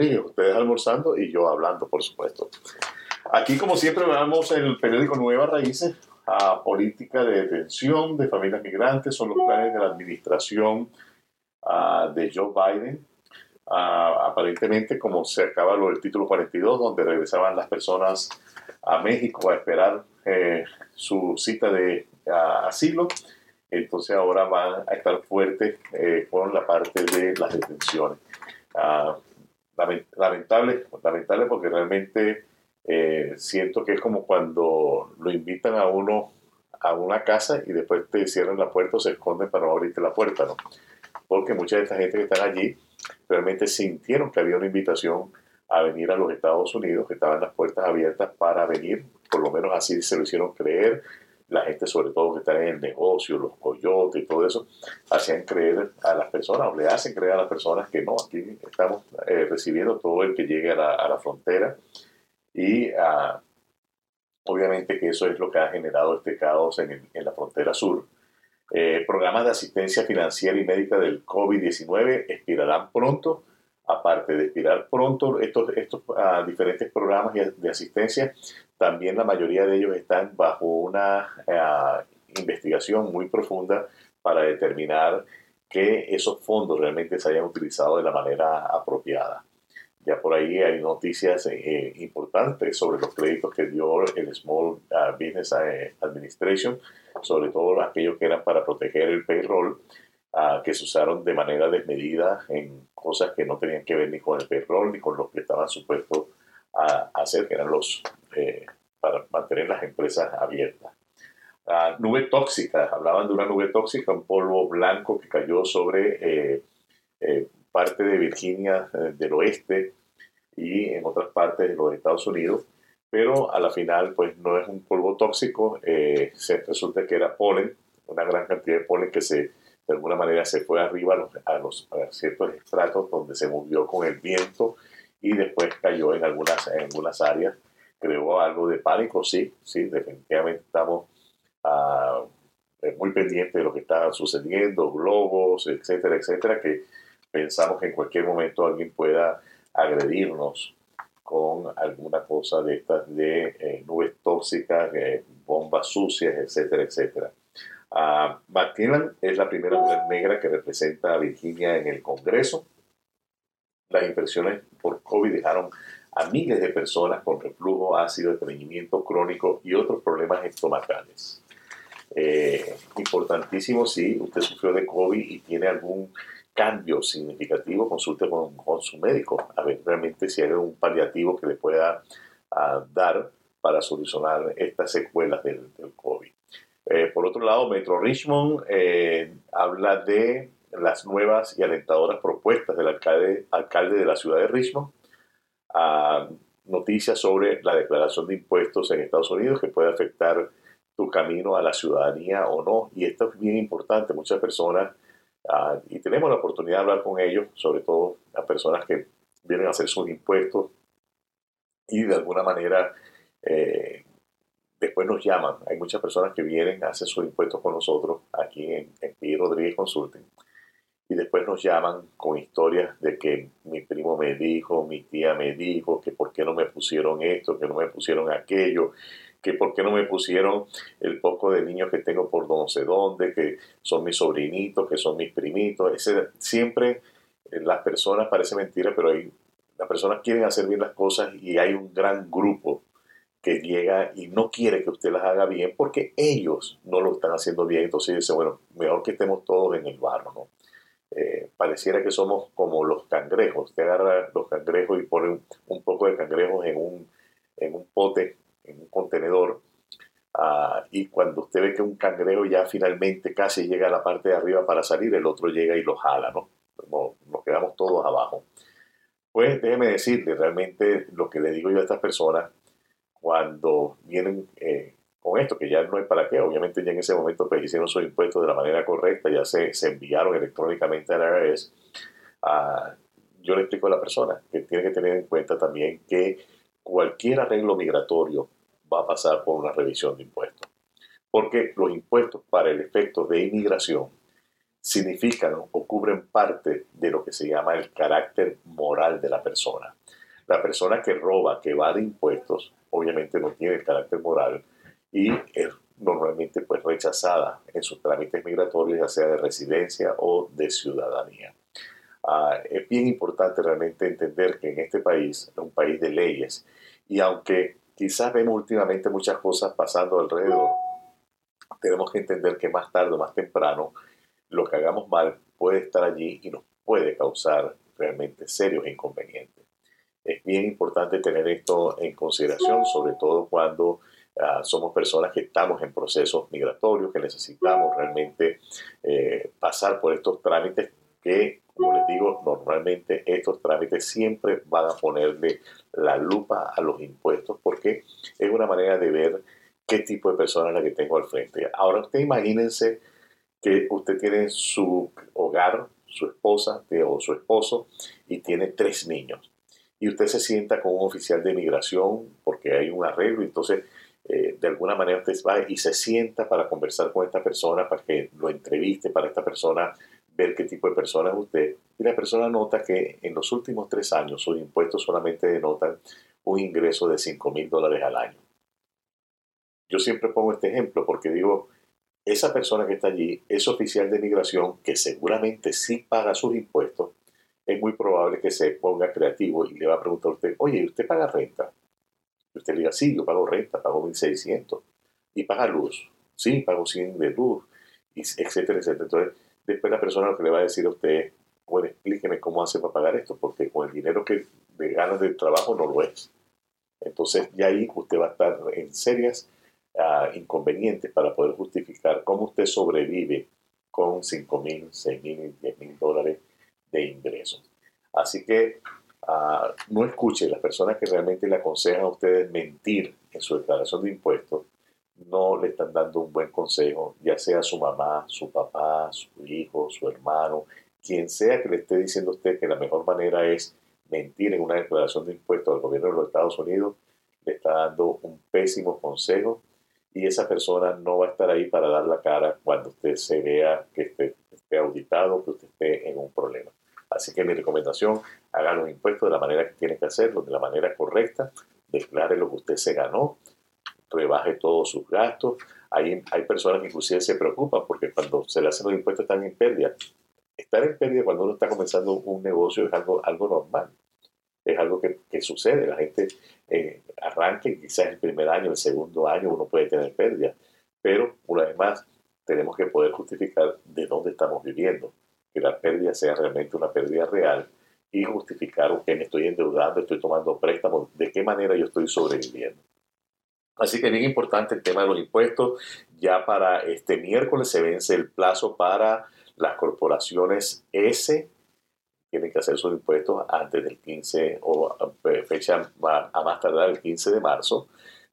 Rodríguez, ustedes almorzando y yo hablando, por supuesto. Aquí, como siempre, vemos el periódico Nuevas Raíces, a política de detención de familias migrantes, son los planes de la administración ah, de Joe Biden. Ah, aparentemente, como se acaba lo del título 42, donde regresaban las personas a México a esperar eh, su cita de asilo, entonces ahora van a estar fuertes eh, con la parte de las detenciones. Ah, lamentable, lamentable porque realmente eh, siento que es como cuando lo invitan a uno a una casa y después te cierran la puerta o se esconden para no abrirte la puerta, ¿no? Porque mucha de esta gente que están allí realmente sintieron que había una invitación a venir a los Estados Unidos, que estaban las puertas abiertas para venir, por lo menos así se lo hicieron creer, la gente sobre todo que está en el negocio, los coyotes y todo eso, hacían creer a las personas, o le hacen creer a las personas que no, aquí estamos eh, recibiendo todo el que llegue a la, a la frontera y uh, obviamente que eso es lo que ha generado este caos en, en la frontera sur. Eh, programas de asistencia financiera y médica del COVID-19 expirarán pronto. Aparte de expirar pronto estos, estos uh, diferentes programas de asistencia, también la mayoría de ellos están bajo una uh, investigación muy profunda para determinar que esos fondos realmente se hayan utilizado de la manera apropiada. Ya por ahí hay noticias eh, importantes sobre los créditos que dio el Small uh, Business eh, Administration, sobre todo aquellos que eran para proteger el payroll, uh, que se usaron de manera desmedida en cosas que no tenían que ver ni con el payroll ni con lo que estaban supuestos a, hacer, que eran los eh, para mantener las empresas abiertas. Uh, nube tóxica, hablaban de una nube tóxica, un polvo blanco que cayó sobre eh, eh, parte de Virginia eh, del oeste y en otras partes de los Estados Unidos, pero a la final pues no es un polvo tóxico, eh, se, resulta que era polen, una gran cantidad de polen que se, de alguna manera se fue arriba a, los, ciertos estratos donde se movió con el viento y después cayó en algunas, en algunas áreas, creó algo de pánico, sí, sí, definitivamente estamos uh, muy pendientes de lo que está sucediendo, globos, etcétera, etcétera, que pensamos que en cualquier momento alguien pueda agredirnos con alguna cosa de estas de eh, nubes tóxicas, eh, bombas sucias, etcétera, etcétera. Uh, McKinnon es la primera mujer negra que representa a Virginia en el Congreso. Las infecciones por COVID dejaron a miles de personas con reflujo ácido, estreñimiento crónico y otros problemas estomacales. Eh, importantísimo si usted sufrió de COVID y tiene algún cambio significativo, consulte con, con, su médico a ver realmente si hay un paliativo que le pueda uh, dar para solucionar estas secuelas del, del COVID. Eh, por otro lado, Metro Richmond eh, habla de las nuevas y alentadoras propuestas del alcalde, alcalde de la ciudad de Richmond. Uh, noticias sobre la declaración de impuestos en Estados Unidos que puede afectar tu camino a la ciudadanía o no. Y esto es bien importante. Muchas personas Uh, y tenemos la oportunidad de hablar con ellos, sobre todo a personas que vienen a hacer sus impuestos y de alguna manera eh, después nos llaman. Hay muchas personas que vienen a hacer sus impuestos con nosotros aquí en, en P. Rodríguez Consulting y después nos llaman con historias de que mi primo me dijo, mi tía me dijo, que por qué no me pusieron esto, que no me pusieron aquello, que por qué no me pusieron el poco de niños que tengo por no sé dónde, que son mis sobrinitos, que son mis primitos. Ese, siempre eh, las personas, parece mentira, pero hay, las personas quieren hacer bien las cosas y hay un gran grupo que llega y no quiere que usted las haga bien porque ellos no lo están haciendo bien. Entonces dice, bueno, mejor que estemos todos en el barro, ¿no? Eh, pareciera que somos como los cangrejos. Usted agarra los cangrejos y pone un, un poco de cangrejos en un, en un pote en un contenedor uh, y cuando usted ve que un cangrejo ya finalmente casi llega a la parte de arriba para salir, el otro llega y lo jala, ¿no? Nos quedamos todos abajo. Pues déjeme decirle realmente lo que le digo yo a estas personas cuando vienen eh, con esto, que ya no es para qué, obviamente ya en ese momento pues, hicieron sus impuestos de la manera correcta, ya se, se enviaron electrónicamente al IRS. Uh, yo le explico a la persona que tiene que tener en cuenta también que cualquier arreglo migratorio va a pasar por una revisión de impuestos. Porque los impuestos para el efecto de inmigración significan o cubren parte de lo que se llama el carácter moral de la persona. La persona que roba, que va de impuestos, obviamente no tiene el carácter moral y es normalmente pues rechazada en sus trámites migratorios, ya sea de residencia o de ciudadanía. Ah, es bien importante realmente entender que en este país es un país de leyes y aunque quizás vemos últimamente muchas cosas pasando alrededor, tenemos que entender que más tarde o más temprano lo que hagamos mal puede estar allí y nos puede causar realmente serios inconvenientes. Es bien importante tener esto en consideración, sobre todo cuando ah, somos personas que estamos en procesos migratorios, que necesitamos realmente eh, pasar por estos trámites que, como les digo, normalmente estos trámites siempre van a ponerle la lupa a los impuestos porque es una manera de ver qué tipo de persona es la que tengo al frente. Ahora usted imagínense que usted tiene su hogar, su esposa o su esposo y tiene tres niños. Y usted se sienta con un oficial de migración porque hay un arreglo, entonces eh, de alguna manera usted va y se sienta para conversar con esta persona, para que lo entreviste, para esta persona ver qué tipo de persona es usted. Y la persona nota que en los últimos tres años sus impuestos solamente denotan un ingreso de 5 mil dólares al año. Yo siempre pongo este ejemplo porque digo, esa persona que está allí es oficial de migración que seguramente sí paga sus impuestos, es muy probable que se ponga creativo y le va a preguntar a usted, oye, ¿usted paga renta? Y usted le diga, sí, yo pago renta, pago 1.600. ¿Y paga luz? Sí, pago 100 de luz, etcétera, etcétera. Entonces, después la persona lo que le va a decir a usted, bueno, explíqueme cómo hace para pagar esto, porque con el dinero que de ganas del trabajo no lo es. Entonces, ya ahí usted va a estar en serias inconvenientes para poder justificar cómo usted sobrevive con 5 mil, 6 mil, 10 mil dólares de ingresos. Así que ah, no escuche las personas que realmente le aconsejan a ustedes mentir en su declaración de impuestos, no le están dando un buen consejo, ya sea su mamá, su papá, su hijo, su hermano, quien sea que le esté diciendo a usted que la mejor manera es mentir en una declaración de impuestos al gobierno de los Estados Unidos, le está dando un pésimo consejo y esa persona no va a estar ahí para dar la cara cuando usted se vea que esté, auditado, que usted esté en un problema. Así que mi recomendación, haga los impuestos de la manera que tiene que hacerlo, de la manera correcta, declare lo que usted se ganó, rebaje todos sus gastos. Hay, personas que inclusive se preocupan porque cuando se le hacen los impuestos están en pérdida. Estar en pérdida cuando uno está comenzando un negocio es algo, normal es algo que, sucede. La gente eh, arranca quizás el primer año, el segundo año uno puede tener pérdida, pero una vez más tenemos que poder justificar de dónde estamos viviendo, que la pérdida sea realmente una pérdida real y justificar que me estoy endeudando, estoy tomando préstamos, de qué manera yo estoy sobreviviendo. Así que bien importante el tema de los impuestos. Ya para este miércoles se vence el plazo para las corporaciones S tienen que hacer sus impuestos antes del 15 o eh, fecha a más tardar el 15 de marzo.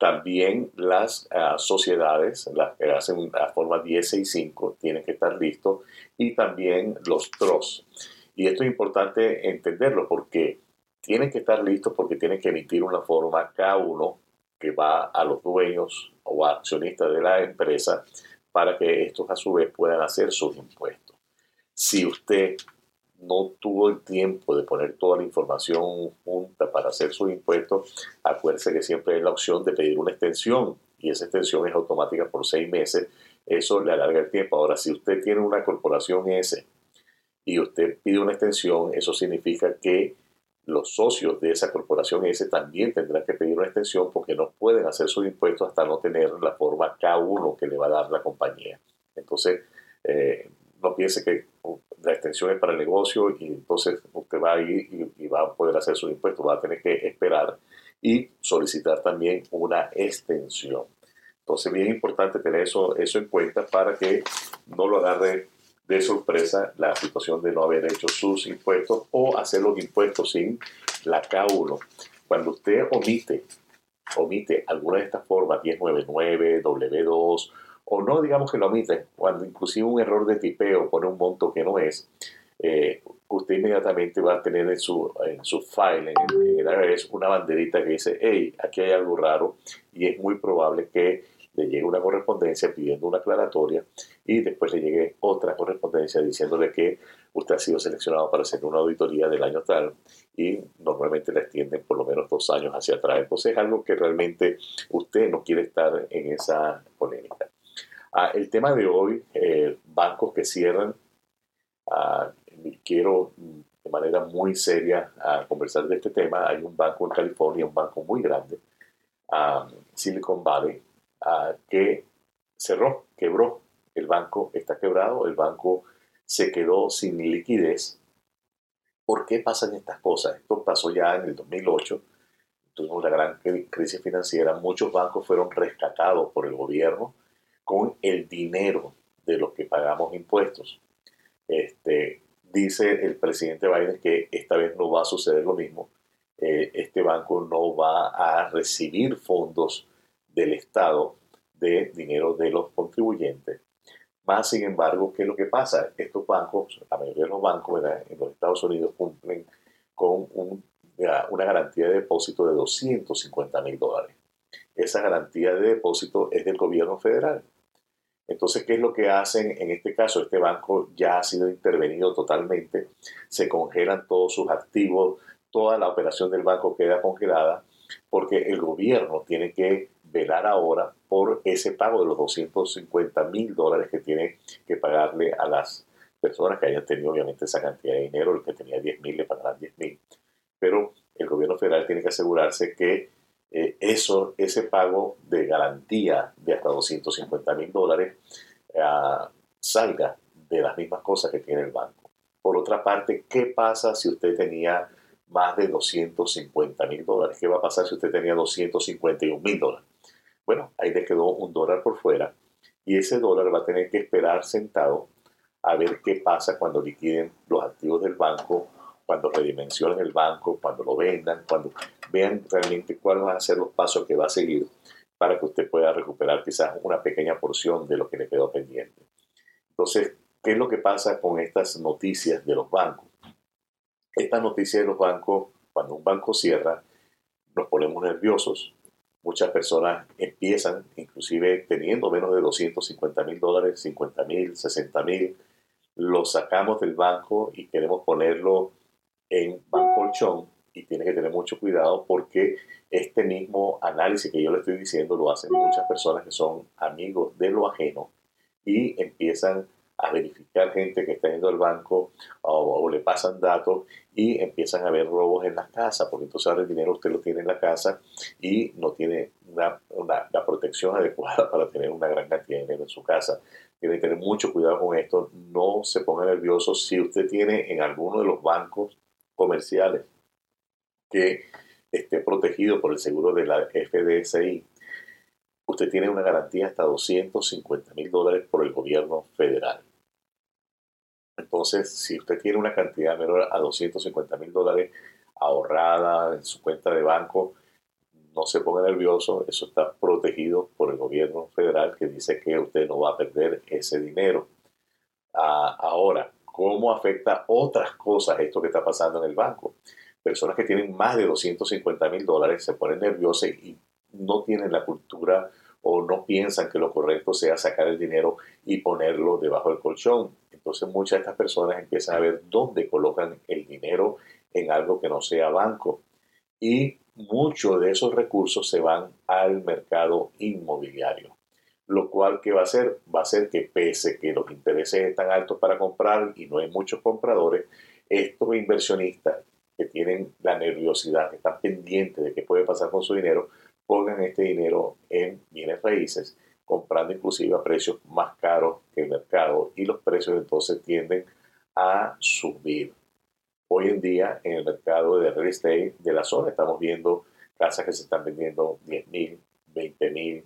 También las ah, sociedades, las que hacen la forma 1065, tienen que estar listos y también los TROS. Y esto es importante entenderlo porque tienen que estar listos porque tienen que emitir una forma K1 que va a los dueños o accionistas de la empresa para que estos a su vez puedan hacer sus impuestos. Si usted no tuvo el tiempo de poner toda la información junta para hacer sus impuestos, acuérdese que siempre hay la opción de pedir una extensión y esa extensión es automática por seis meses. Eso le alarga el tiempo. Ahora, si usted tiene una corporación S y usted pide una extensión, eso significa que los socios de esa corporación S también tendrán que pedir una extensión porque no pueden hacer sus impuestos hasta no tener la forma K1 que le va a dar la compañía. Entonces, eh, no piense que la extensión es para el negocio y entonces usted va a ir y, va a poder hacer sus impuestos, va a tener que esperar y solicitar también una extensión. Entonces, bien importante tener eso, eso en cuenta para que no lo agarre de sorpresa la situación de no haber hecho sus impuestos o hacer los impuestos sin la K1. Cuando usted omite, omite alguna de estas formas, 1099, W2 o no digamos que lo omiten, cuando inclusive un error de tipeo pone un monto que no es, eh, usted inmediatamente va a tener en su, en su file, en el, una banderita que dice, hey, aquí hay algo raro y es muy probable que le llegue una correspondencia pidiendo una aclaratoria y después le llegue otra correspondencia diciéndole que usted ha sido seleccionado para hacer una auditoría del año tal y normalmente le extienden por lo menos dos años hacia atrás. Entonces es algo que realmente usted no quiere estar en esa polémica. Ah, el tema de hoy, eh, bancos que cierran, ah, quiero de manera muy seria a conversar de este tema. Hay un banco en California, un banco muy grande, Silicon Valley, que cerró, quebró. El banco está quebrado, el banco se quedó sin liquidez. ¿Por qué pasan estas cosas? Esto pasó ya en el 2008. Tuvimos la gran crisis financiera. Muchos bancos fueron rescatados por el gobierno con el dinero de los que pagamos impuestos. Este, dice el presidente Biden que esta vez no va a suceder lo mismo. Eh, este banco no va a recibir fondos del Estado de dinero de los contribuyentes. Más sin embargo, ¿qué es lo que pasa? Estos bancos, la mayoría de los bancos en los Estados Unidos cumplen con una garantía de depósito de 250 mil dólares. Esa garantía de depósito es del gobierno federal. Entonces, ¿qué es lo que hacen en este caso? Este banco ya ha sido intervenido totalmente, se congelan todos sus activos, toda la operación del banco queda congelada porque el gobierno tiene que velar ahora por ese pago de los 250 mil dólares que tiene que pagarle a las personas que hayan tenido obviamente esa cantidad de dinero, el que tenía 10 mil le pagarán 10 mil, pero el gobierno federal tiene que asegurarse que eh, eso, ese pago de garantía de hasta 250 mil dólares ah, salga de las mismas cosas que tiene el banco. Por otra parte, ¿qué pasa si usted tenía más de 250 mil dólares? ¿Qué va a pasar si usted tenía 251 mil dólares? Bueno, ahí le quedó un dólar por fuera y ese dólar va a tener que esperar sentado a ver qué pasa cuando liquiden los activos del banco cuando redimensionen el banco, cuando lo vendan, cuando vean realmente cuáles van a ser los pasos que va a seguir para que usted pueda recuperar quizás una pequeña porción de lo que le quedó pendiente. Entonces, ¿qué es lo que pasa con estas noticias de los bancos? Estas noticias de los bancos, cuando un banco cierra, nos ponemos nerviosos. Muchas personas empiezan, inclusive teniendo menos de 250 mil dólares, 50 mil, 60 mil, lo sacamos del banco y queremos ponerlo en Bancolchón y tiene que tener mucho cuidado porque este mismo análisis que yo le estoy diciendo lo hacen muchas personas que son amigos de lo ajeno y empiezan a verificar gente que está yendo al banco o, le pasan datos y empiezan a ver robos en las casas, porque entonces ahora el dinero usted lo tiene en la casa y no tiene una, la protección adecuada para tener una gran cantidad de dinero en su casa. Tiene que tener mucho cuidado con esto, no se ponga nervioso si usted tiene en alguno de los bancos comerciales que esté protegido por el seguro de la FDSI, usted tiene una garantía hasta 250 mil dólares por el gobierno federal. Entonces, si usted tiene una cantidad menor a 250 mil dólares ahorrada en su cuenta de banco, no se ponga nervioso, eso está protegido por el gobierno federal que dice que usted no va a perder ese dinero. Ah, ahora, cómo afecta otras cosas esto que está pasando en el banco. Personas que tienen más de 250 mil dólares se ponen nerviosas y no tienen la cultura o no piensan que lo correcto sea sacar el dinero y ponerlo debajo del colchón. Entonces muchas de estas personas empiezan a ver dónde colocan el dinero en algo que no sea banco. Y muchos de esos recursos se van al mercado inmobiliario lo cual que va a hacer va a ser que pese que los intereses están altos para comprar y no hay muchos compradores, estos inversionistas que tienen la nerviosidad, que están pendientes de qué puede pasar con su dinero, pongan este dinero en bienes raíces, comprando inclusive a precios más caros que el mercado y los precios entonces tienden a subir. Hoy en día en el mercado de real estate de la zona estamos viendo casas que se están vendiendo 10 mil, 20 mil,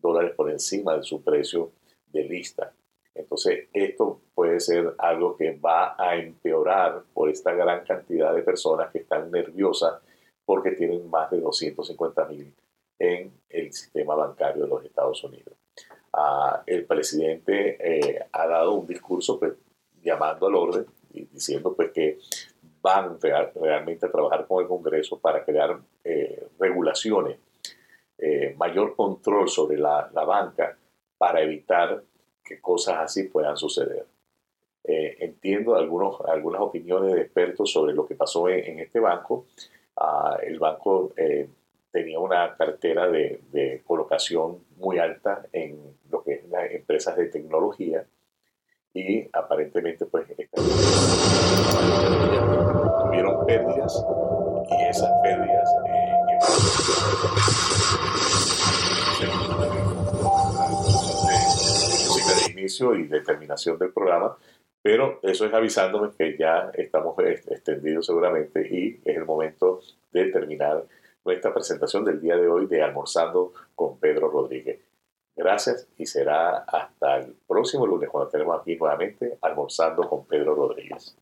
dólares por encima de su precio de lista. Entonces, esto puede ser algo que va a empeorar por esta gran cantidad de personas que están nerviosas porque tienen más de 250 mil en el sistema bancario de los Estados Unidos. Ah, el presidente eh, ha dado un discurso pues, llamando al orden y diciendo pues, que van realmente a trabajar con el Congreso para crear eh, regulaciones eh, mayor control sobre la, la, banca para evitar que cosas así puedan suceder. Eh, entiendo algunos, algunas opiniones de expertos sobre lo que pasó en, este banco. Ah, el banco eh, tenía una cartera de, colocación muy alta en lo que es las empresas de tecnología y aparentemente pues tuvieron pérdidas y esas pérdidas inicio y determinación del programa, pero eso es avisándome que ya estamos extendidos seguramente y es el momento de terminar nuestra presentación del día de hoy de Almorzando con Pedro Rodríguez. Gracias y será hasta el próximo lunes cuando tenemos aquí nuevamente Almorzando con Pedro Rodríguez.